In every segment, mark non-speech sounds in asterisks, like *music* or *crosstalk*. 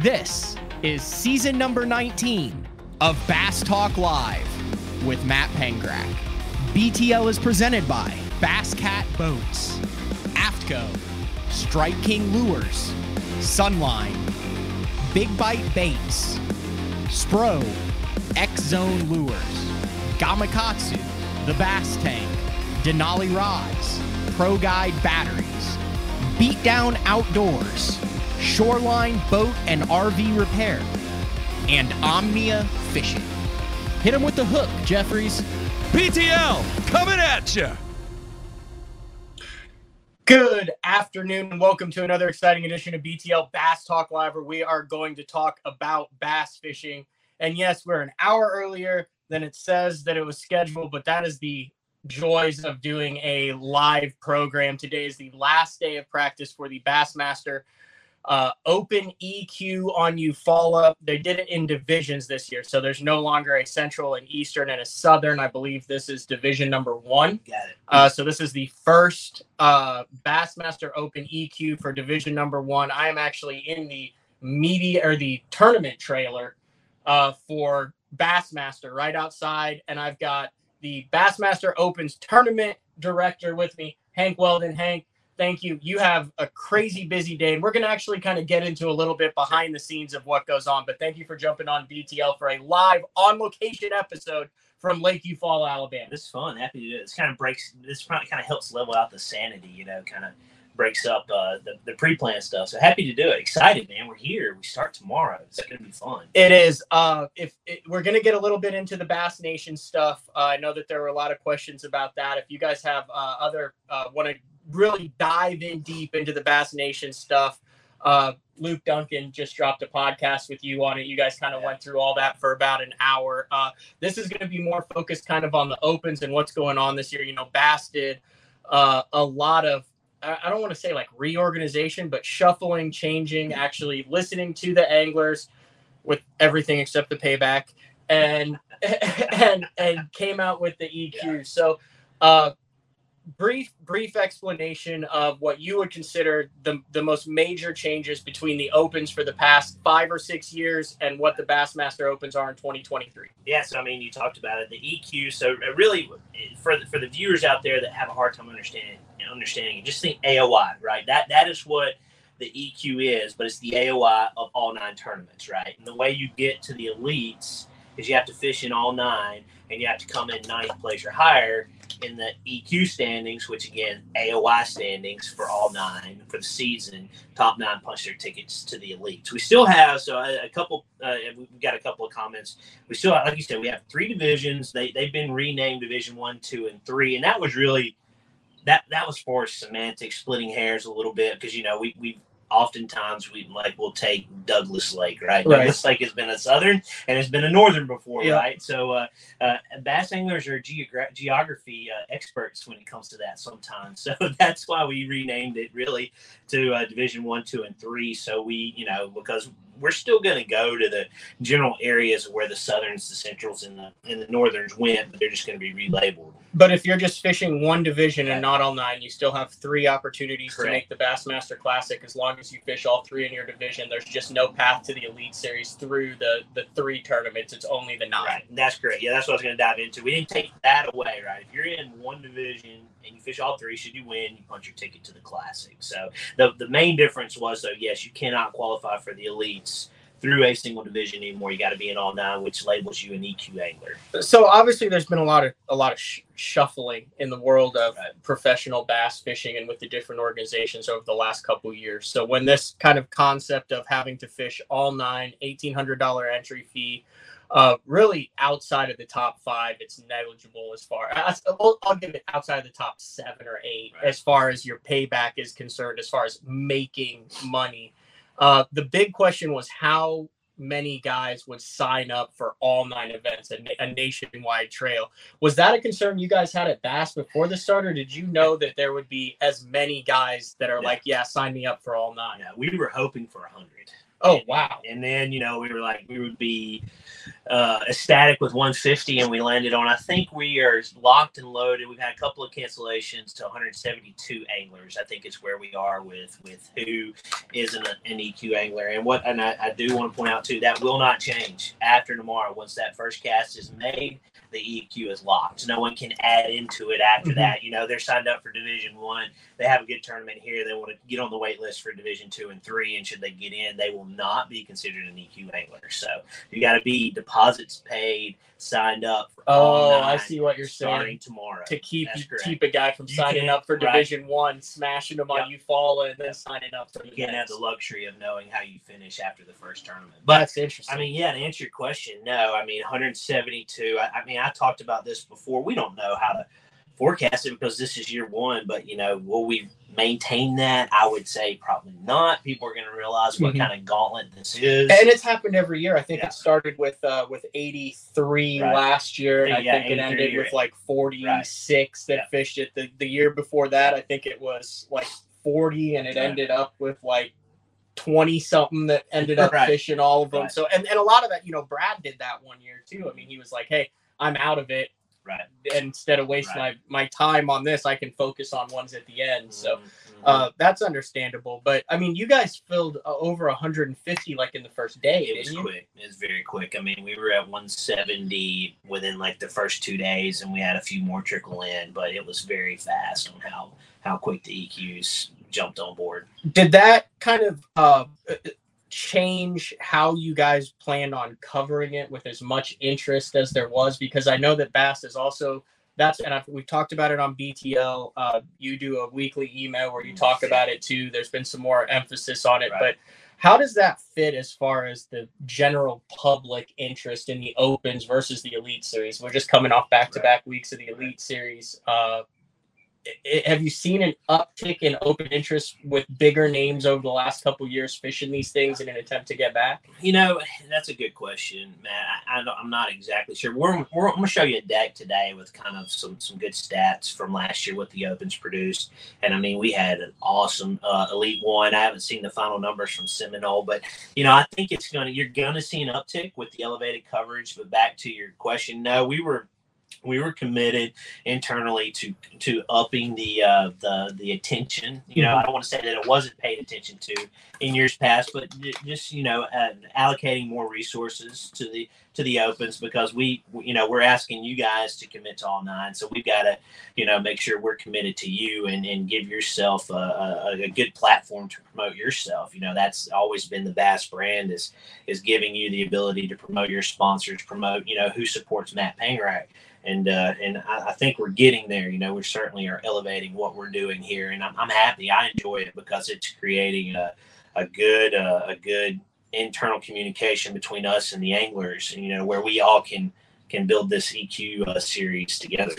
This is season number 19 of Bass Talk Live with Matt Pangrac. BTL is presented by Bass Cat Boats, Aftco, Strike King Lures, Sunline, Big Bite Baits, Spro, X Zone Lures, Gamakatsu, The Bass Tank, Denali Rods, Pro Guide Batteries, Beatdown Outdoors, Shoreline Boat and RV Repair, and Omnia Fishing. Hit him with the hook, Jeffries. BTL coming at you. Good afternoon and welcome to another exciting edition of BTL Bass Talk Live, where we are going to talk about bass fishing. And yes, we're an hour earlier than it says that it was scheduled, but that is the joys of doing a live program. Today is the last day of practice for the Bassmaster uh, Open EQ on Eufaula. They did it in divisions this year, so there's no longer a Central and Eastern and a Southern. I believe this is division number one. Got it. Uh, so this is the first uh, Bassmaster Open EQ for division number one. I am actually in the media or the tournament trailer uh, for Bassmaster right outside, and I've got the Bassmaster Opens tournament director with me, Hank Weldon. Hank, thank you. You have a crazy busy day, and we're going to actually kind of get into a little bit behind the scenes of what goes on. But thank you for jumping on BTL for a live on location episode from Lake Eufaula, Alabama. This is fun. Happy to do it. This kind of breaks. This probably kind of helps level out the sanity. You know, kind of breaks up uh, the the pre-planned stuff. So happy to do it. Excited, man. We're here. We start tomorrow. It's gonna be fun. It is. Uh, if it, we're gonna get a little bit into the Bass Nation stuff, uh, I know that there were a lot of questions about that. If you guys have uh, other uh, want to really dive in deep into the Bass Nation stuff, uh, Luke Duncan just dropped a podcast with you on it. You guys kind of Yeah. went through all that for about an hour. Uh, this is going to be more focused kind of on the opens and what's going on this year. You know, Bass did uh, a lot of I I don't want to say like reorganization, but shuffling, changing, actually listening to the anglers with everything except the payback, and *laughs* and and came out with the EQ. So, uh, brief brief explanation of what you would consider the the most major changes between the opens for the past five or six years and what the Bassmaster Opens are in 2023. Yeah. So I mean, you talked about it. The EQ. So uh, really, for the, for the viewers out there that have a hard time understanding understanding just think AOI. Right. That that is what the EQ is, but it's the AOI of all nine tournaments. Right. And the way you get to the elites is you have to fish in all nine, and you have to come in ninth place or higher in the EQ standings, which again AOI standings for all nine for the season. Top nine punch their tickets to the elites. We still have so a, a couple. Uh, we've got a couple of comments. We still, like you said, we have three divisions. They they've been renamed Division One, Two, and Three, and that was really that that was for semantics, splitting hairs a little bit because you know we we oftentimes we like we'll take Douglas Lake, right? Right. Douglas Lake has been a southern and it's been a northern before, Yeah. right? So uh, uh, bass anglers are geogra- geography uh, experts when it comes to that sometimes. *laughs* So that's why we renamed it really to uh, Division One, Two, and Three. So we, you know, because we're still going to go to the general areas where the southerns, the centrals, and the and the northerns went, but they're just going to be relabeled. But if you're just fishing one division and not all nine, you still have three opportunities to make the Bassmaster Classic as long as you fish all three in your division. There's just no path to the Elite Series through the the three tournaments. It's only the nine. Right. That's great. Yeah, that's what I was going to dive into. We didn't take that away, right? If you're in one division and you fish all three, should you win, you punch your ticket to the classic. So the the main difference was though, yes, you cannot qualify for the elites through a single division anymore. You got to be in all nine, which labels you an EQ angler. So obviously, there's been a lot of a lot of sh- shuffling in the world of Right. professional bass fishing and with the different organizations over the last couple years. So when this kind of concept of having to fish all nine, eighteen hundred dollar entry fee, uh, really outside of the top five, it's negligible as far. As, I'll, I'll give it outside of the top seven or eight Right. as far as your payback is concerned, as far as making money. Uh, the big question was how many guys would sign up for all nine events, a, na- a nationwide trail. Was that a concern you guys had at Bass before the start, or did you know that there would be as many guys that are Yeah. like, yeah, sign me up for all nine? Yeah, we were hoping for a hundred. Oh, wow. And then, you know, we were like, we would be uh, ecstatic with 150, and we landed on. I think we are locked and loaded. We've had a couple of cancellations to 172 anglers. I think is where we are with with who is an, an EQ angler, and what. And I, I do want to point out too that will not change after tomorrow. Once that first cast is made, the EQ is locked. No one can add into it after Mhm. that. You know, they're signed up for Division One. They have a good tournament here. They want to get on the wait list for Division Two and Three, and should they get in, they will not be considered an EQ angler. So you got to be deposits paid, signed up. For Oh, I see what you're starting saying. tomorrow. To keep keep a guy from You signing up for right. Division One, smashing them Yep. on Eufaula, and then Yep. signing up for You can't have the luxury of knowing how you finish after the first tournament. But That's interesting. I mean, yeah, to answer your question, no. I mean, 172. I, I mean, I talked about this before. We don't know how to forecast it because this is year one, but you know, will we maintain that? I would say probably not. People are going to realize what Mhm. kind of gauntlet this is. and it's happened every year. I think Yeah. it started with uh, with 83 Right. last year, and I think it ended with like 46 that Yeah. fished it. The the year before that, I think it was like 40, and it Right. ended up with like 20 something that ended up Right. fishing all of them. Right. So and and a lot of that, you know, Brad did that one year too. I mean, he was like, "Hey, I'm out of it." Right. And instead of wasting Right. my, my time on this, I can focus on ones at the end. So Mhm, mhm. uh, that's understandable. But I mean, you guys filled uh, over 150 like in the first day, it was you? quick. It was very quick. I mean, we were at 170 within like the first two days, and we had a few more trickle in, but it was very fast on how how quick the EQs jumped on board. Did that kind of uh, change how you guys planned on covering it with as much interest as there was? Because I know that Bass is also that's and I've, we've talked about it on BTL. Uh, you do a weekly email where you talk about it too. There's been some more emphasis on it, Right. but how does that fit as far as the general public interest in the opens versus the elite series? We're just coming off back to back weeks of the elite series. Uh, have you seen an uptick in open interest with bigger names over the last couple years fishing these things in an attempt to get back? You know, that's a good question, Matt. I, I'm not exactly sure. We're, we're, I'm going to show you a deck today with kind of some some good stats from last year what the Opens produced. And I mean, we had an awesome uh, Elite One. I haven't seen the final numbers from Seminole, but you know, I think it's going to you're going to see an uptick with the elevated coverage. But back to your question, no, we were we were committed internally to to upping the uh, the the attention. You know, I don't want to say that it wasn't paid attention to in years past, but just you know, uh, allocating more resources to the to the opens because we you know we're asking you guys to commit to all nine, so we've got to you know make sure we're committed to you and and give yourself a, a, a good platform to promote yourself. You know, that's always been the Bass brand is is giving you the ability to promote your sponsors, promote you know who supports Matt Pangrac and uh, and I, I think we're getting there. You know, we certainly are elevating what we're doing here, and I'm, I'm happy. I enjoy it because it's creating a a good uh, a good internal communication between us and the anglers, and you know where we all can can build this EQ uh, series together.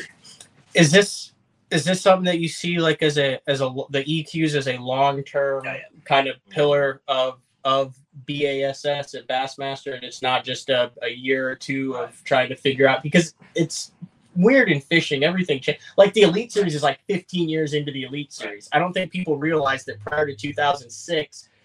Is this is this something that you see like as a as a the EQs as a long term Oh, yeah. kind of pillar of of BASS at Bassmaster, and it's not just a, a year or two of trying to figure out because it's weird in fishing. Everything changed. Like the Elite Series is like 15 years into the Elite Series. I don't think people realize that prior to 2006, Right.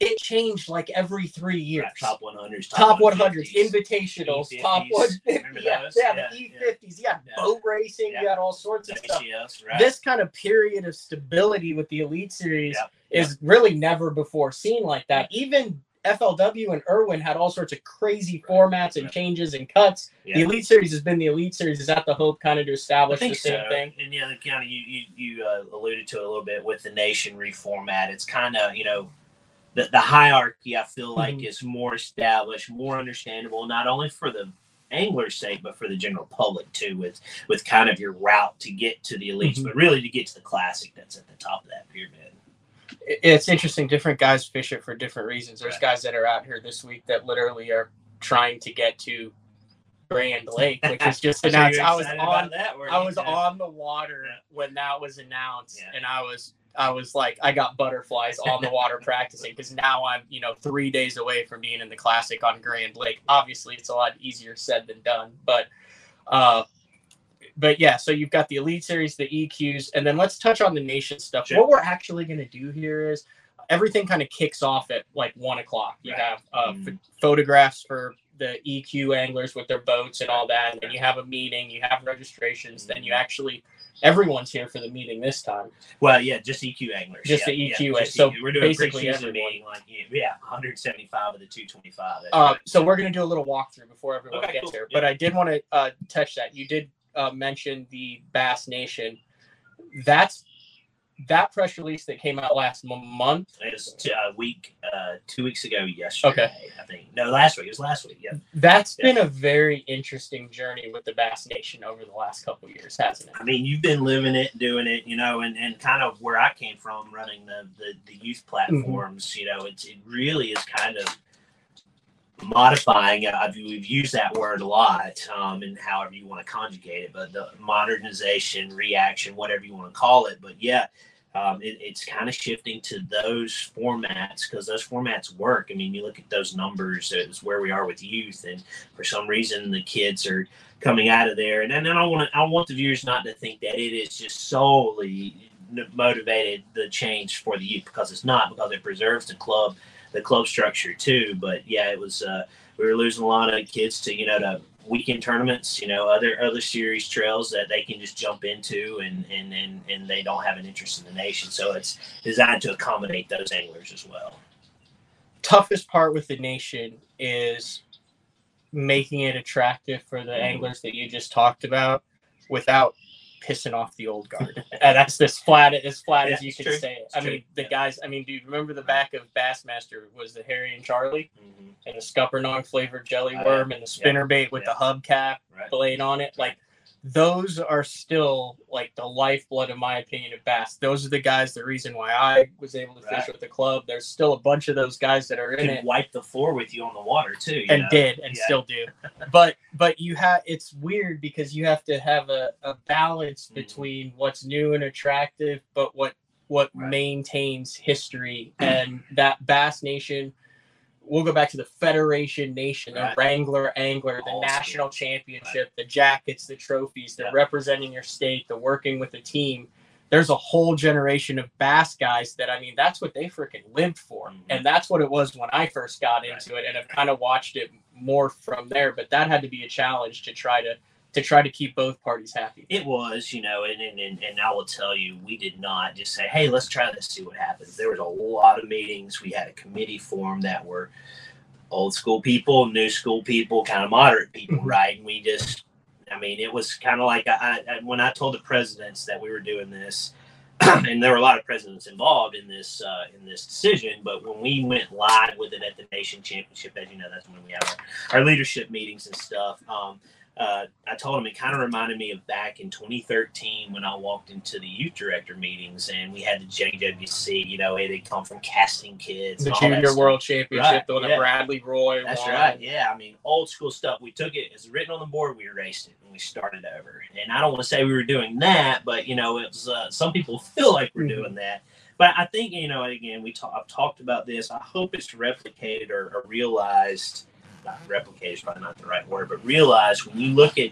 It changed like every three years. Right, top 100s, Top 100s, 150s. invitationals, top E50s. 150s. Remember Yeah, those? yeah, Yeah, the. E50s. You got Yeah. boat racing, Yeah. you got all sorts of stuff. Right? This kind of period of stability with the Elite Series is really never before seen like that. Even FLW and Irwin had all sorts of crazy formats and Right. changes and cuts. The Elite Series has been the Elite Series. Is that the hope kind of to establish the same so. thing? And yeah, kind of you you, you uh, alluded to it a little bit with the nation reformat. It's kind of you know the the hierarchy. I feel like Mhm. is more established, more understandable, not only for the angler's sake, but for the general public too. With with kind of your route to get to the elites, Mhm. but really to get to the classic that's at the top of that pyramid. It's interesting. Different guys fish it for different reasons. There's Right. guys that are out here this week that literally are trying to get to Grand Lake, which is just *laughs* So announced. I was on that, I was on the water Yeah. when that was announced, Yeah. and I was I was like I got butterflies on the water *laughs* practicing because now I'm you know three days away from being in the classic on Grand Lake. Obviously, it's a lot easier said than done, but uh, but yeah. So you've got the Elite Series, the EQs, and then let's touch on the nation stuff. Sure. What we're actually going to do here is everything kind of kicks off at like one o'clock. You Right. have uh, ph- photographs for the EQ anglers with their boats and all that, and then you have a meeting, you have registrations, then you actually everyone's here for the meeting this time. Well, yeah, just EQ anglers. Just yeah, the EQ, Yeah, just so EQ. we're doing basically a everyone. meeting, like yeah, yeah, 175 of the 225. Uh, so we're gonna do a little walkthrough before everyone Okay, gets cool. here. Yeah. But I did want to uh, touch that. You did uh, mention the Bass Nation. That's that press release that came out last m- month. It was t- a week, uh, two weeks ago yesterday. Okay. I think no, last week. It was last week. Yeah. That's Yeah. been a very interesting journey with the Bass Nation over the last couple of years, hasn't it? I mean, you've been living it, doing it, you know, and, and kind of where I came from, running the the, the youth platforms. You know, it's it really is kind of modifying. I've, we've used that word a lot, um, and however you want to conjugate it, but the modernization, reaction, whatever you want to call it. But yeah, um, it, it's kind of shifting to those formats because those formats work. I mean, you look at those numbers, it's where we are with youth, and for some reason, the kids are coming out of there. And then I want I want the viewers not to think that it is just solely motivated the change for the youth because it's not because it preserves the club, the club structure too. But yeah, it was. Uh, we were losing a lot of kids to you know to weekend tournaments, you know, other other series trails that they can just jump into and and and, and they don't have an interest in the nation. So it's designed to accommodate those anglers as well. Toughest part with the Nation is making it attractive for the Mhm. anglers that you just talked about without pissing off the old guard. and *laughs* that's as flat as flat as you can true. say it. It's I true. mean, the Yeah. guys. I mean, dude, remember the back of Bassmaster was the Harry and Charlie Mm-hmm. and the Scuppernong flavored jelly Oh, yeah. worm and the spinner bait with Yeah. the hubcap Right. blade on it. Like those are still like the lifeblood, in my opinion, of bass. Those are the guys. The reason why I was able to fish with the club. There's still a bunch of those guys that are in Can it wipe the floor with you on the water too. you and know? did and Yeah. still do. *laughs* But but you have it's weird because you have to have a, a balance Mhm. between what's new and attractive, but what what Right. maintains history and that Bass Nation. We'll go back to the Federation Nation, the Right. Wrangler Angler, the national championship, the jackets, the trophies, the Yeah. representing your state, the working with the team. There's a whole generation of bass guys that I mean, that's what they freaking lived for, Mhm. and that's what it was when I first got into it, and I've kind of watched it more from there. But that had to be a challenge to try to to try to keep both parties happy. It was, you know, and, and, and, and I will tell you, we did not just say, hey, let's try this, see what happens. There was a lot of meetings. We had a committee formed that were old school people, new school people, kind of moderate people, Mhm. right? And we just, I mean, it was kind of like I, I, when I told the presidents that we were doing this, *clears throat* and there were a lot of presidents involved in this uh, in this decision. But when we went live with it at the nation championship, as you know, that's when we have our, our leadership meetings and stuff. Um, uh, I told him it kind of reminded me of back in 2013 when I walked into the youth director meetings and we had the JWC. You know, it had come from casting kids. The Junior. World Championship, Right, the one yeah. that Bradley Roy That's won. right. Yeah, I mean, old school stuff. We took it as written on the board. We erased it and we started over. And I don't want to say we were doing that, but you know, it was. Uh, some people *laughs* feel like we're Mhm. doing that. But I think you know, again, we talk, I've talked about this. I hope it's replicated or, or realized. Not replicated is probably not the right word, but realize when you look at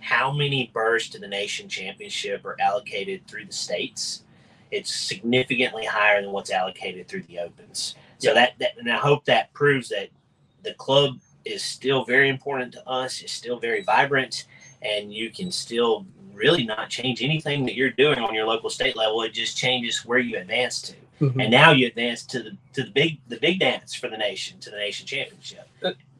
how many bursts to the nation championship are allocated through the states, it's significantly higher than what's allocated through the opens. So that, that and I hope that proves that the club is still very important to us. It's still very vibrant, and you can still really not change anything that you're doing on your local state level. It just changes where you advance to, Mhm. and now you advance to the to the big the big dance for the nation to the nation championship.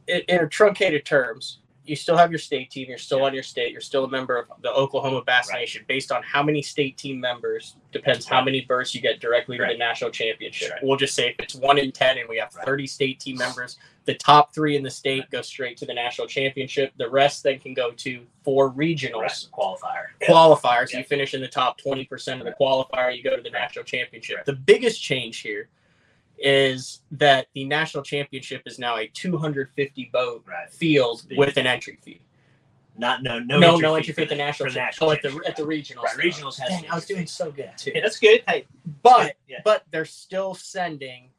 In, in truncated terms, you still have your state team. You're still Yeah. on your state. You're still a member of the Oklahoma Bass Right. Nation. Based on how many state team members depends how many berths you get directly to the national championship. Right. We'll just say if it's one in ten and we have Right. 30 state team members, the top three in the state go straight to the national championship. The rest then can go to four regionals. Right. Qualifier. Qualifiers, Yeah. you finish in the top 20% of the qualifier, you go to the Right. national championship. Right. The biggest change here is that the national championship is now a 250 boat Right. field with an entry fee. Not no no No, entry no fee entry fee at the national, cha- national oh, at the at the regionals. Right, regionals has Dang, I was doing so good too. Yeah, that's good. Hey, But yeah. but they're still sending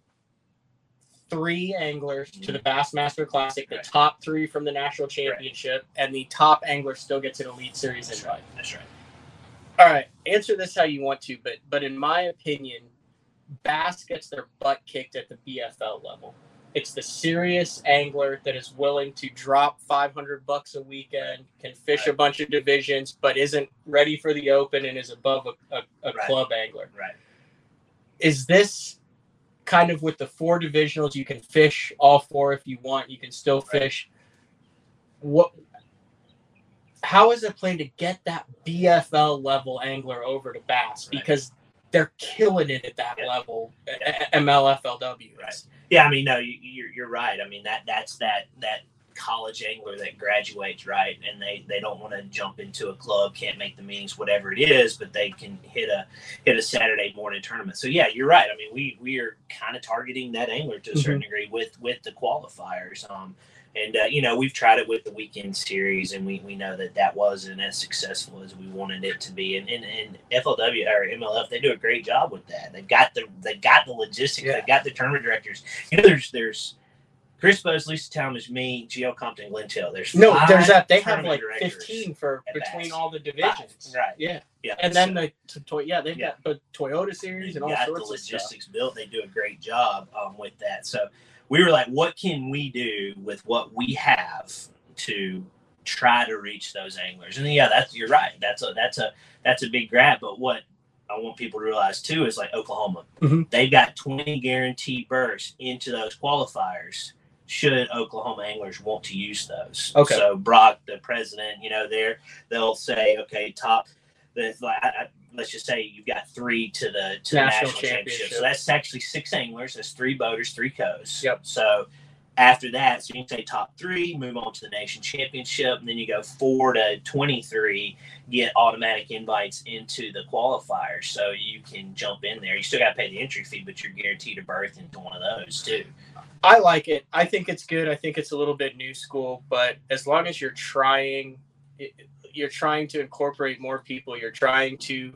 three anglers to the mm. Bassmaster Classic, the Right. top three from the national championship, and the top angler still gets an elite series that's invite. right. That's right. All right, answer this how you want to, but but in my opinion, Bass gets their butt kicked at the BFL level. it's the serious angler that is willing to drop 500 bucks a weekend, can fish a bunch of divisions, but isn't ready for the open and is above a, a, a Right. club angler. Right. Is this kind of with the four divisionals? You can fish all four if you want. You can still Right. fish. What? How is it planned to get that BFL level angler over to bass? Right. Because they're killing it at that Yeah. level. MLFLW. Right. Yeah, I mean, no, you, you're you're right. I mean that that's that that college angler that graduates right, and they they don't want to jump into a club, can't make the meetings, whatever it is, but they can hit a hit a Saturday morning tournament. So yeah, you're right. I mean, we we are kind of targeting that angler to a certain degree with with the qualifiers. Um, and uh, you know we've tried it with the weekend series, and we, we know that that wasn't as successful as we wanted it to be. And and, and FLW or MLF they do a great job with that. They've got the they got the logistics, Yeah. they've got the tournament directors. You know, there's there's Chris Bose, Lisa Talmadge, me, Gio Compton, Glenn Till. There's No, five there's that. They have like 15 for between all the divisions. Right. Yeah. Yeah, And then so- the to, yeah, they've Yeah. got the Toyota series and all got sorts the of stuff. logistics built. They do a great job um, with that. So we were like, what can we do with what we have to try to reach those anglers? And yeah, that's you're right. That's a that's a that's a big grab. But what I want people to realize too is like Oklahoma, Mhm. they've got 20 guaranteed berths into those qualifiers. Should Oklahoma anglers want to use those? Okay. So Brock, the president, you know, there they'll say, okay, top. The, like, I, I, let's just say you've got three to the to National the national championship. championship. So that's actually six anglers. That's three boaters, three co's. Yep. So after that, so you can say top three, move on to the nation championship, and then you go four to twenty-three, get automatic invites into the qualifiers, so you can jump in there. You still got to pay the entry fee, but you're guaranteed a berth into one of those too. I like it. I think it's good. I think it's a little bit new school, but as long as you're trying, you're trying to incorporate more people. You're trying to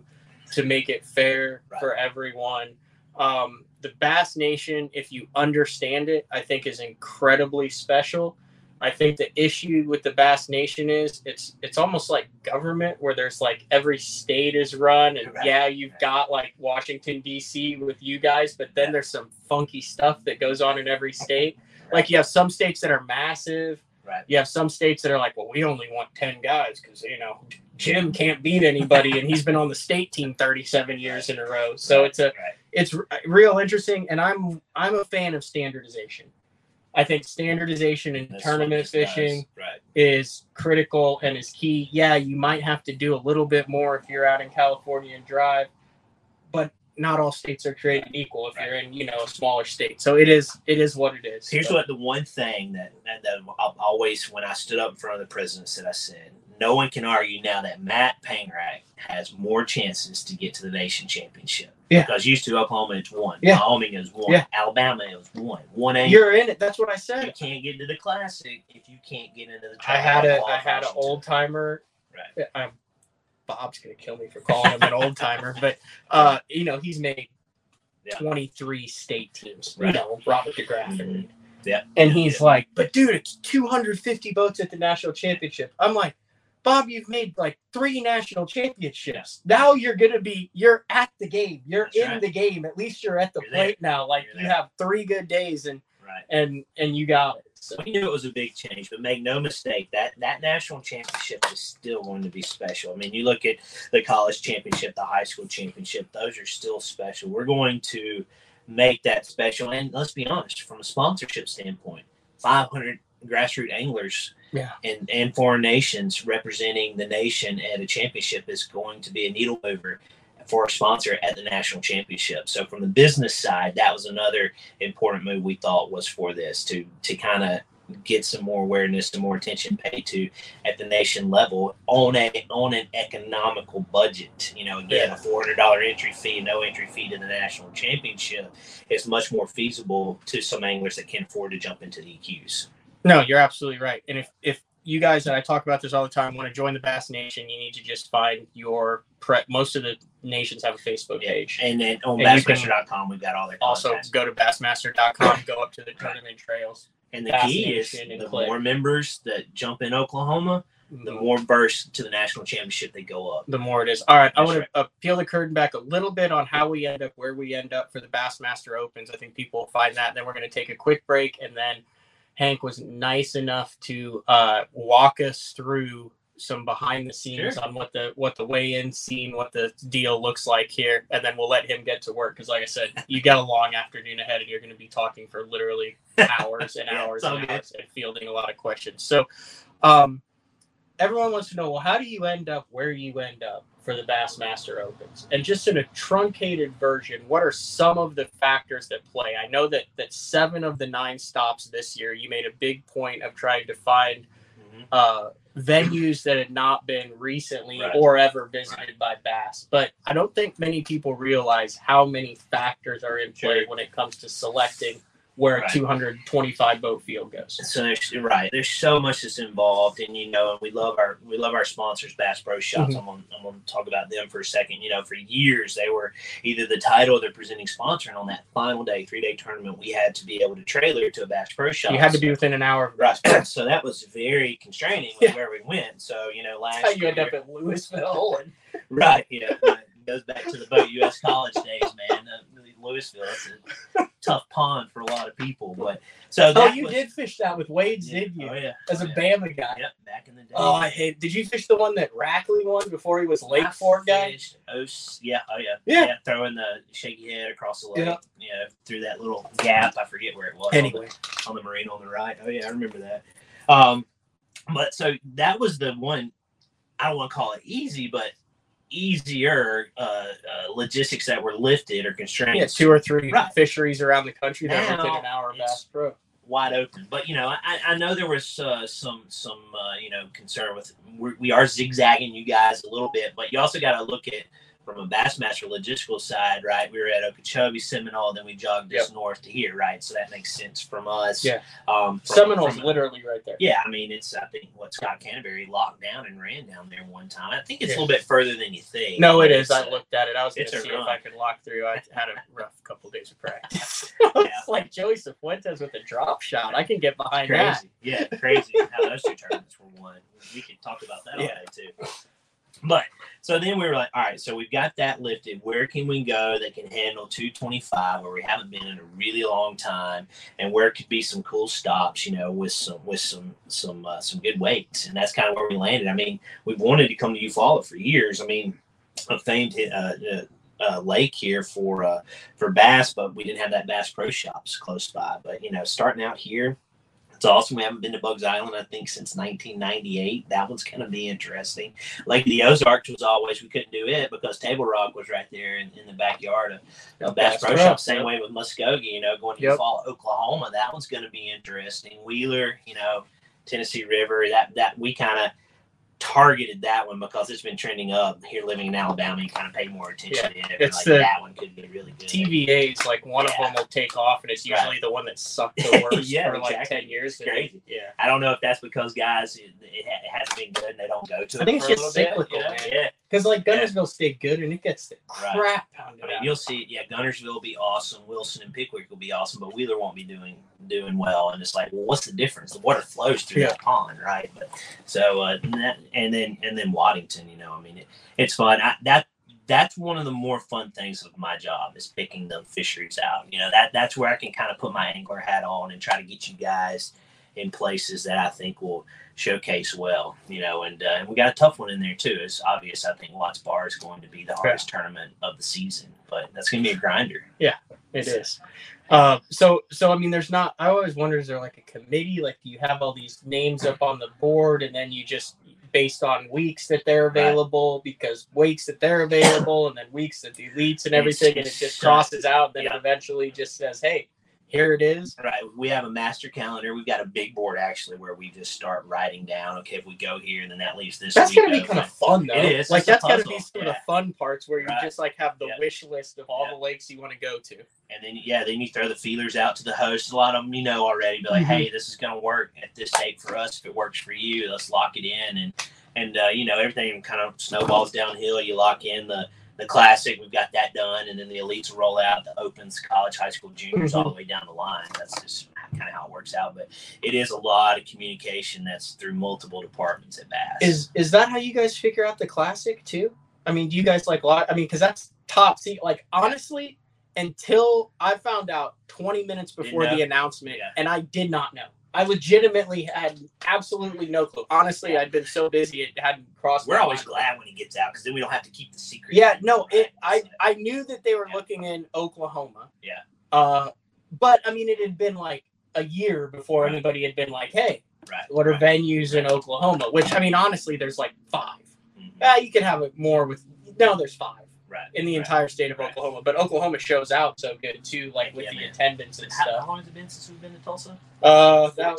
to make it fair Right. for everyone. Um, the Bass Nation, if you understand it, I think is incredibly special. I think the issue with the Bass Nation is it's it's almost like government where there's like every state is run and Right. yeah you've got like Washington D.C. with you guys, but then there's some funky stuff that goes on in every state. Like you have some states that are massive. Right. You have some states that are like, well, we only want ten guys because you know *laughs* Jim can't beat anybody, and he's been on the state team thirty-seven years in a row. So it's a Right. it's real interesting, and I'm I'm a fan of standardization. I think standardization in That's tournament what this does. fishing Right. is critical and is key. Yeah, you might have to do a little bit more if you're out in California and drive, not all states are created equal if you're in, you know, a smaller state. So it is it is what it is. Here's But- what the one thing that, that, that always, when I stood up in front of the president, said I said, no one can argue now that Matt Pangrac has more chances to get to the nation championship. Yeah. Because used to Oklahoma, it's one. Yeah. Wyoming is one. Yeah. Alabama is one. One A. you're in it. That's what I said. You can't get into the classic if you can't get into the. I had a I had an old timer. Right. I'm, Bob's gonna kill me for calling him an old timer, but uh, you know he's made Yeah. 23 state teams. Right. You know Robert DeGraff and Mhm. Yeah. and he's like, but dude, it's 250 boats at the national championship. I'm like, Bob, you've made like three national championships. Now you're gonna be, you're at the game. You're That's in right. the game. At least you're at the You're there. plate now. Like You're you there. have three good days and Right. and and you got it. So We knew it was a big change, but make no mistake that that national championship is still going to be special. I mean, you look at the college championship, the high school championship; those are still special. We're going to make that special, and let's be honest, from a sponsorship standpoint, 500 grassroots anglers Yeah. and and foreign nations representing the nation at a championship is going to be a needle mover for a sponsor at the national championship. So from the business side, that was another important move we thought was for this to to kind of get some more awareness, and more attention paid to at the nation level on a on an economical budget. You know, again, Yeah. a four hundred dollar entry fee, no entry fee to the national championship is much more feasible to some anglers that can afford to jump into the EQs. No, you're absolutely right. And if if you guys and I talk about this all the time, want to join the Bass Nation, you need to just find your pre. Most of the nations have a Facebook page. And then on bassmaster.com, we've got all their Also, go to bassmaster.com, go up to the tournament trails. And the Bass key is Nation the Click. more members that jump in Oklahoma, the Mhm. more burst to the national championship they go up. the more it is. All right, I That's want to uh, peel the curtain back a little bit on how we end up where we end up for the Bassmaster Opens. I think people will find that. Then we're going to take a quick break, and then Hank was nice enough to uh, walk us through some behind the scenes Sure. on what the what the weigh-in scene, what the deal looks like here, and then we'll let him get to work because, like I said, you got a long afternoon ahead, and you're going to be talking for literally hours and *laughs* Yeah, hours and good. hours and fielding a lot of questions. So, um, everyone wants to know, well, how do you end up where you end up for the Bassmaster Opens? And just in a truncated version, what are some of the factors that play? I know that that seven of the nine stops this year, you made a big point of trying to find Mhm. uh, venues that had not been recently Right. or ever visited by Bass. But I don't think many people realize how many factors are in play Sure. when it comes to selecting where Right. a 225 boat field goes. So there's right. There's so much that's involved, and you know, and we love our we love our sponsors, Bass Pro Shops. Mhm. I'm gonna, I'm gonna talk about them for a second. You know, for years they were either the title or the presenting sponsor, and on that final day, three day tournament, we had to be able to trailer to a Bass Pro Shop. You had to be within an hour right. *clears throat* so that was very constraining with Yeah. where we went. So you know, last That's how you year, end up at Louisville. And, *laughs* right? Yeah, it goes back to the Boat U.S. college days, man. Uh, Louisville, it's a tough pond for a lot of people, but so oh, you was- did fish that with Wade's, Yeah. did you? Oh yeah, As a Oh, yeah. Bama guy. Yep, back in the day. Oh, I hate. Did you fish the one that Rackley won before he was Lake I Fork guy? Os- yeah, oh yeah. Yeah. throwing the shaky head across the lake. Yeah. Yeah. through that little gap. I forget where it was. Anyway, on the, on the marina on the right. Oh yeah, I remember that. Um, but so that was the one. I don't want to call it easy, but easier uh, uh, logistics that were lifted or constrained. yeah, two or three Right. fisheries around the country that are within an hour of Bass Pro. wide open. But you know, I, I know there was uh, some some uh, you know concern with we're, we are zigzagging you guys a little bit, but you also got to look at from a Bassmaster logistical side, right? We were at Okeechobee, Seminole, then we jogged just north to here, right? So that makes sense from us. Yeah. Um, from- Seminole's from- literally right there. Yeah, I mean, it's I think what Scott Canterbury locked down and ran down there one time. I think it's Yeah. a little bit further than you think. No, it is. I looked at it. I was going to see if. I could lock through. I had a rough couple days of practice. *laughs* *laughs* It's like Joey Cifuentes with a drop shot. I can get behind that. crazy. Yeah, crazy how those two *laughs* tournaments were won. We could talk about that all Yeah. day too. But so then we were like, all right, so we've got that lifted. Where can we go that can handle 225 where we haven't been in a really long time, and where could be some cool stops, you know, with some with some some uh, some good weights, and that's kind of where we landed. I mean, we've wanted to come to Eufaula for years. I mean, a famed uh, uh, uh, lake here for uh, for bass, but we didn't have that Bass Pro Shops close by. But you know, starting out here, it's awesome. We haven't been to Buggs Island, I think, since 1998. That one's going to be interesting. Like the Ozarks was always we couldn't do it because Table Rock was right there in, in the backyard of, of Bass Bass Pro Pro, Shop. Same way with Muskogee, you know, going to Yep. fall Oklahoma. That one's going to be interesting. Wheeler, you know, Tennessee River. That that we kind of targeted that one because it's been trending up here living in Alabama. You kind of pay more attention to it. it's like the that one could be really good. TVA's like one of them will take off, and it's usually Right. the one that sucked the *laughs* worst Yeah, for like ten years. It's crazy. Yeah, I don't know if that's because guys it, it, it hasn't been good and they don't go to it. I think it's for a just little bit, cyclical, you know? man. Yeah, because like Yeah. Guntersville stayed good, and it gets the Right. crap pounded I mean out. you'll see. Yeah, Guntersville will be awesome. Wilson and Pickwick will be awesome, but Wheeler won't be doing doing well. And it's like, well, what's the difference? The water flows through Yeah. that pond, right? But so uh, and that, and then and then Waddington. You know, I mean, it, it's fun. I, that that's one of the more fun things of my job is picking the fisheries out. You know, that that's where I can kind of put my angler hat on and try to get you guys in places that I think will showcase well. You know, and uh, we got a tough one in there too. It's obvious. I think Watts Bar is going to be the hardest tournament of the season, but that's going to be a grinder. Yeah, it is. Uh, so so I mean, there's not. I always wonder, is there like a committee? Like, do you have all these names up on the board, and then you just based on weeks that they're available because weeks that they're available, and then weeks that the elites and everything, and it just crosses out. Then Yeah. it eventually just says, "Hey, here it is." Right. We have a master calendar. We've got a big board actually where we just start writing down. Okay, if we go here, then that leaves this. That's gonna be kind of fun though. It is. Like It's that's gotta be some of the fun parts where you Right. just like have the Yeah. wish list of all Yeah. the lakes you want to go to. And then yeah, then you throw the feelers out to the hosts. A lot of them you know already. Be like, Mhm. hey, this is gonna work at this date for us. If it works for you, let's lock it in. And and uh, you know everything kind of snowballs downhill. You lock in the the classic. We've got that done, and then the elites roll out the opens, college, high school, juniors, all mm-hmm. the way down the line. That's just kind of how it works out. But it is a lot of communication that's through multiple departments at Bass. Is is that how you guys figure out the classic too? I mean, do you guys like a lot? I mean, because that's top seat. Like honestly, until I found out 20 minutes before the announcement, Yeah. and I did not know. I legitimately had absolutely no clue. Honestly, I'd been so busy it hadn't crossed. We're always mind. glad when he gets out because then we don't have to keep the secret. Yeah, no, it. I I knew that they were Yeah. looking in Oklahoma. Yeah. Uh, but I mean, it had been like a year before Right. anybody had been like, "Hey, right. what are right. venues in Oklahoma?" Which I mean, honestly, there's like five. Mhm. Yeah, you could have it more with. No, there's five Right. in the right. entire state of Right. Oklahoma, but Oklahoma shows out so good too, like with Yeah, the man. attendance and How, how long has it been since we've been to Tulsa? Uh, that,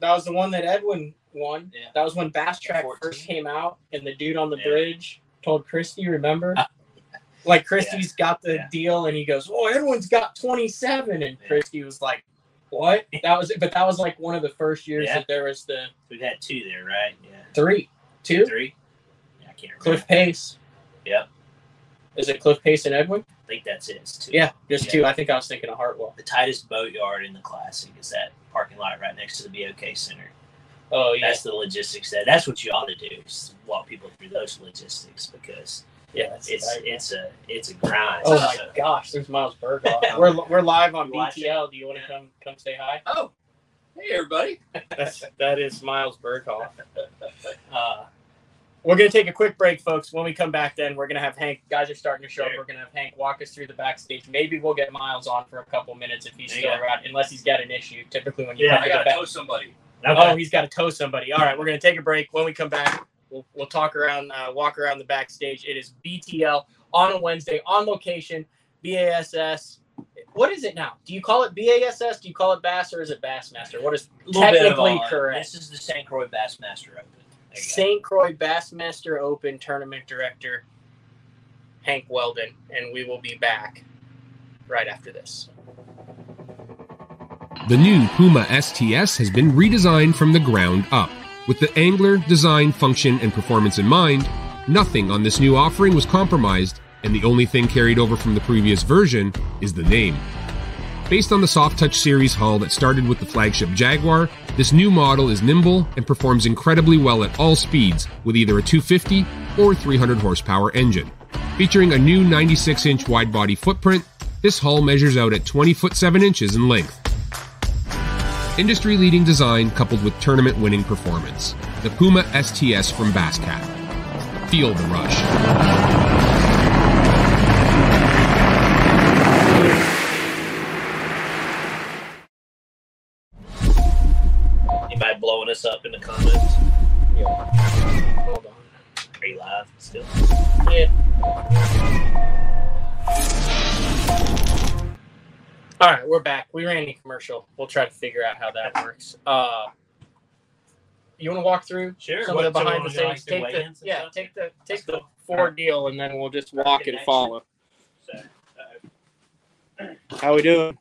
that was the one that Edwin won. Yeah. That was when Bass Track 14. first came out, and the dude on the Yeah. bridge told Christie, "Remember?" Ah. like Christie's got the deal, and he goes, "Oh, Edwin's got 27," and. Christie was like, "What?" That was, but that was like one of the first years that there was the We've had two there, right? Yeah. three, two, Three? Yeah, I can't remember. Cliff Pace. Yep. Is it Cliff Pace and Edwin? I think that's it. It's two. Yeah, just Yeah. two. I think I was thinking of Hartwell. The tightest boatyard in the classic is that parking lot right next to the BOK Center. Oh yeah, That's the logistics that that's what you ought to do is walk people through those logistics because yeah. That's it's it's a it's a grind. Oh my So- gosh, there's Miles Burghoff. *laughs* we're we're live on BTL. Do you want to come come say hi? Oh, hey everybody. *laughs* That's that is Miles Burghoff. *laughs* Uh, we're gonna take a quick break, folks. When we come back, then we're gonna have Hank. Guys are starting to show up. We're gonna have Hank walk us through the backstage. Maybe we'll get Miles on for a couple minutes if he's you still around, unless he's got an issue. Typically, when you Yeah, I to the gotta back, tow somebody. oh, he's got to tow somebody. All right, we're gonna take a break. When we come back, we'll we'll talk around, uh, walk around the backstage. It is BTL on a Wednesday on location. BASS. What is it now? Do you call it BASS? Do you call it Bass or is it Bassmaster? What is A little bit of technically correct? This is the St. Croix Bassmaster Open. There you go. St. Croix Bassmaster Open Tournament Director Hank Weldon, and we will be back right after this. The new Puma STS has been redesigned from the ground up. With the angler, design, function, and performance in mind, nothing on this new offering was compromised, and the only thing carried over from the previous version is the name. Based on the Soft Touch series hull that started with the flagship Jaguar, this new model is nimble and performs incredibly well at all speeds with either a 250 or 300 horsepower engine. Featuring a new 96 inch wide body footprint, this hull measures out at 20 foot 7 inches in length. Industry leading design coupled with tournament winning performance. The Puma STS from Basscat. Feel the rush. Anybody us up in the comments? Hold on. Are you live still? Yeah. All right, we're back. We ran a commercial. We'll try to figure out how that works. Uh, you want to walk through Sure. some of the behind the scenes? Take the, yeah, take the take the Ford deal, and then we'll just walk and follow. So, uh, How we doing?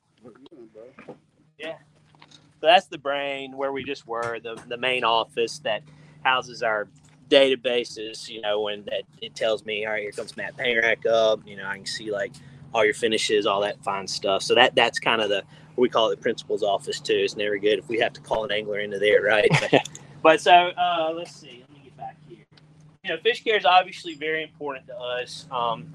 That's the brain where we just were, the, the main office that houses our databases, you know, when that it tells me, all right, here comes Matt Pangrac up, you know, I can see like all your finishes, all that fine stuff. So that that's kind of the we call it the principal's office too. It's never good if we have to call an angler into there, right? *laughs* But, but so uh, let's see. Let me get back here. You know, fish care is obviously very important to us. Um,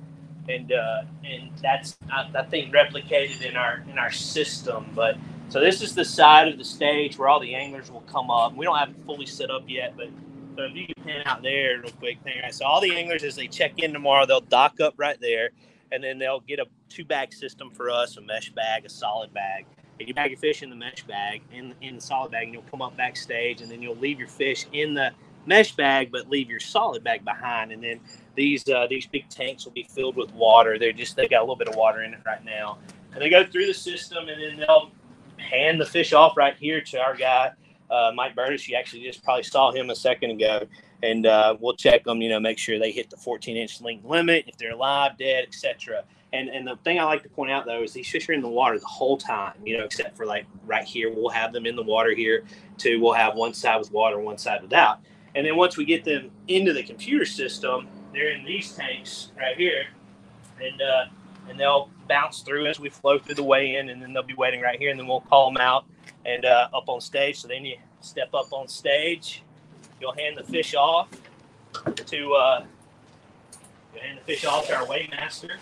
and uh, and that's I, I think replicated in our in our system. But so this is the side of the stage where all the anglers will come up. We don't have it fully set up yet, but so if you can pan out there real quick, pan right. So all the anglers as they check in tomorrow, they'll dock up right there, and then they'll get a two bag system for us, a mesh bag, a solid bag. And you bag your fish in the mesh bag, in in the solid bag, and you'll come up backstage, and then you'll leave your fish in the mesh bag, but leave your solid bag behind, and then these uh, these big tanks will be filled with water. They're just they got a little bit of water in it right now, and they go through the system, and then they'll hand the fish off right here to our guy, uh, Mike Burtis. You actually just probably saw him a second ago, and uh, we'll check them. You know, make sure they hit the 14 inch length limit, if they're alive, dead, etc. And and the thing I like to point out though is these fish are in the water the whole time. You know, except for like right here, we'll have them in the water here. Too, we'll have one side with water, one side without. And then once we get them into the computer system, they're in these tanks right here, and uh, and they'll bounce through as we flow through the weigh in, and then they'll be waiting right here, and then we'll call them out, and uh, up on stage. So then you step up on stage. You'll hand the fish off to uh, you'll hand the fish off to our weighmaster.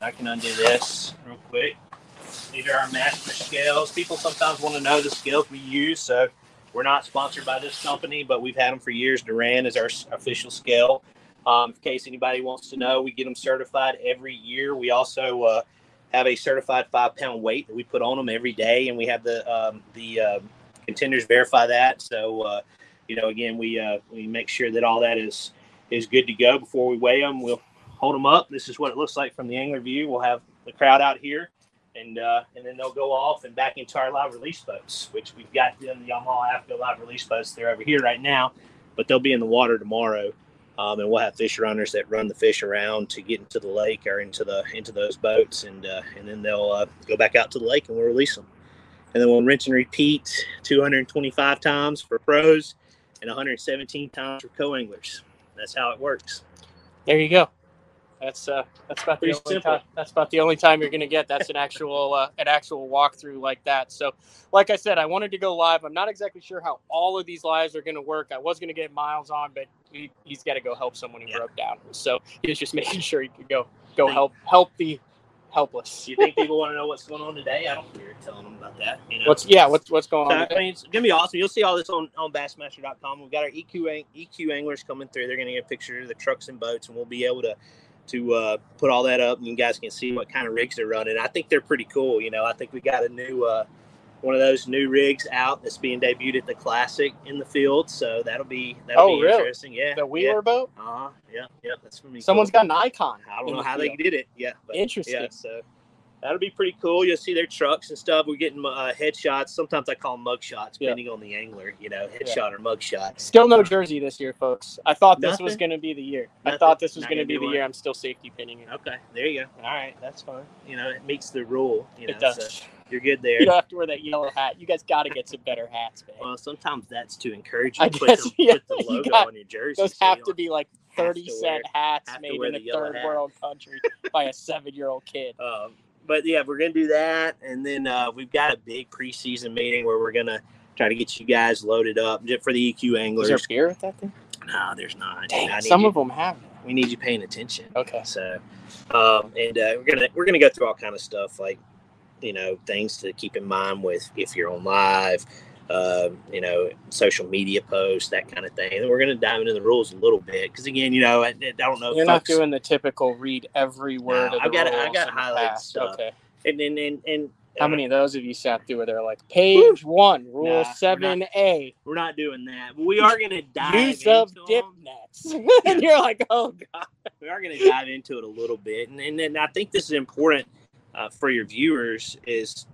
I can undo this real quick. These are our master scales. People sometimes want to know the scales we use, so we're not sponsored by this company, but we've had them for years. Duran is our official scale. Um, in case anybody wants to know, we get them certified every year. We also uh, have a certified five pound weight that we put on them every day, and we have the um, the uh, contenders verify that. So, uh, you know, again, we uh, we make sure that all that is is good to go before we weigh them. We'll hold them up. This is what it looks like from the angler view. We'll have the crowd out here, and uh, and then they'll go off and back into our live release boats, which we've got them the Yamaha Afco live release boats. They're over here right now, but they'll be in the water tomorrow. Um, and we'll have fish runners that run the fish around to get into the lake or into the into those boats, and uh, and then they'll uh, go back out to the lake and we'll release them. And then we'll rinse and repeat 225 times for pros and 117 times for co-anglers. That's how it works. There you go. That's uh, that's about the Pretty only simple. time. That's about the only time you're gonna get. That's an actual *laughs* uh, an actual walkthrough like that. So, like I said, I wanted to go live. I'm not exactly sure how all of these lives are gonna work. I was gonna get Miles on, but he, he's got to go help someone who Yeah. broke down. So he was just *laughs* making sure he could go go help help the helpless. You think people want to know what's going on today? I don't care telling them about that. You know? What's yeah? What's what's going on? I mean, it's gonna be awesome. You'll see all this on, on Bassmaster.com. We've got our EQ EQ anglers coming through. They're gonna get a picture of the trucks and boats, and we'll be able to to uh, put all that up, and you guys can see what kind of rigs they're running. I think they're pretty cool. You know, I think we got a new uh, one of those new rigs out that's being debuted at the Classic in the field. So that'll be that'll Oh, be really? interesting. Yeah, The Wheeler boat. Yeah. Uh huh. Yeah. Yeah. That's gonna be. Someone's cool. got an icon. I don't know the how field. they did it. Yeah. But Interesting. Yeah, so that'll be pretty cool. You'll see their trucks and stuff. We're getting uh, headshots. Sometimes I call them mug shots, Yeah. depending on the angler. You know, headshot or mug shot. Still no jersey this year, folks. I thought this was going to be the year. I thought this was going to be the one? year. I'm still safety pinning it. Okay, there you go. All right, that's fine. You know, it meets the rule. You know, it does. so you're good there. You don't have to wear that yellow hat. You guys got to get some better hats, man. Well, sometimes that's to encourage you I to put, guess, the, yeah, put the you logo got- on your jersey. Those so have to be like 30 cent wear- hats made in a third hat. world country *laughs* by a seven year old kid. Um, but yeah, we're gonna do that, and then uh, we've got a big preseason meeting where we're gonna try to get you guys loaded up for the EQ anglers. Is there beer with that thing? No, there's not. Dang, some you- of them have. we need you paying attention. Okay. So, um, and uh, we're gonna we're gonna go through all kind of stuff like, you know, things to keep in mind with if you're on live, um, you know, social media posts, that kind of thing. And we're gonna dive into the rules a little bit because again, you know, I, I don't know. You're not doing the typical read every word No, of the I've got- I've got in the highlighted past. stuff. Okay. and and and, and How uh, many of those have you sat through where they're like, page one, Nah, rule we're not- 7A, We're not doing that. But we are gonna dive use of dip nets. *laughs* and you're like, oh, God. we are going to dive into it a little bit, and and, and I think this is important uh, for your viewers. Is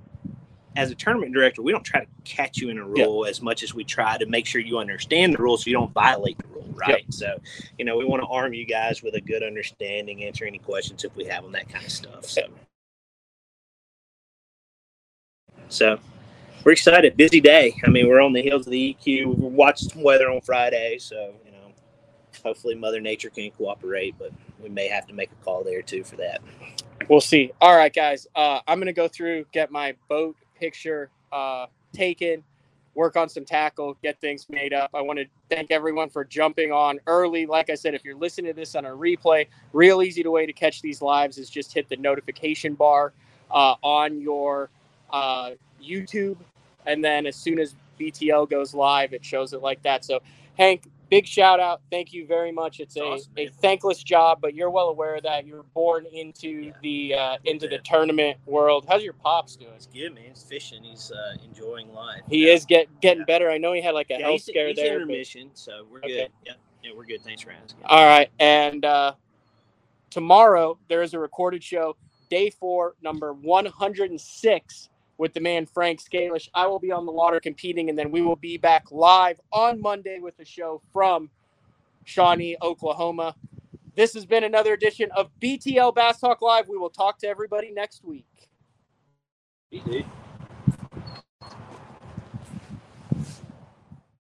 as a tournament director, we don't try to catch you in a rule as much as we try to make sure you understand the rules so you don't violate the rule, right? So, you know, we want to arm you guys with a good understanding, answer any questions if we have them, that kind of stuff. So, so we're excited. Busy day. I mean, we're on the heels of the EQ. We watched some weather on Friday, so you know, hopefully Mother Nature can cooperate, but we may have to make a call there too for that. We'll see. All right, guys. Uh, I'm gonna go through, get my boat picture uh, taken, work on some tackle, get things made up. I want to thank everyone for jumping on early. Like I said, if you're listening to this on a replay, real easy way to catch these lives is just hit the notification bar uh, on your uh, YouTube, and then as soon as BTL goes live, it shows it like that. So, Hank, big shout out. Thank you very much. It's a, Awesome, a thankless job, but you're well aware of that. You're born into Yeah. the uh, into the tournament world. How's your pops doing? It's good, man. He's fishing. He's uh, enjoying life. He Yeah. is get getting Yeah. better. I know he had like a Yeah, health he's, scare he's there. but- so we're Okay. good. Yeah, yeah, we're good. Thanks for asking. All right, and uh, tomorrow there is a recorded show, day four, number one hundred and six, with the man Frank Scalish. I will be on the water competing, and then we will be back live on Monday with a show from Shawnee, Oklahoma. This has been another edition of BTL Bass Talk Live. We will talk to everybody next week. Did.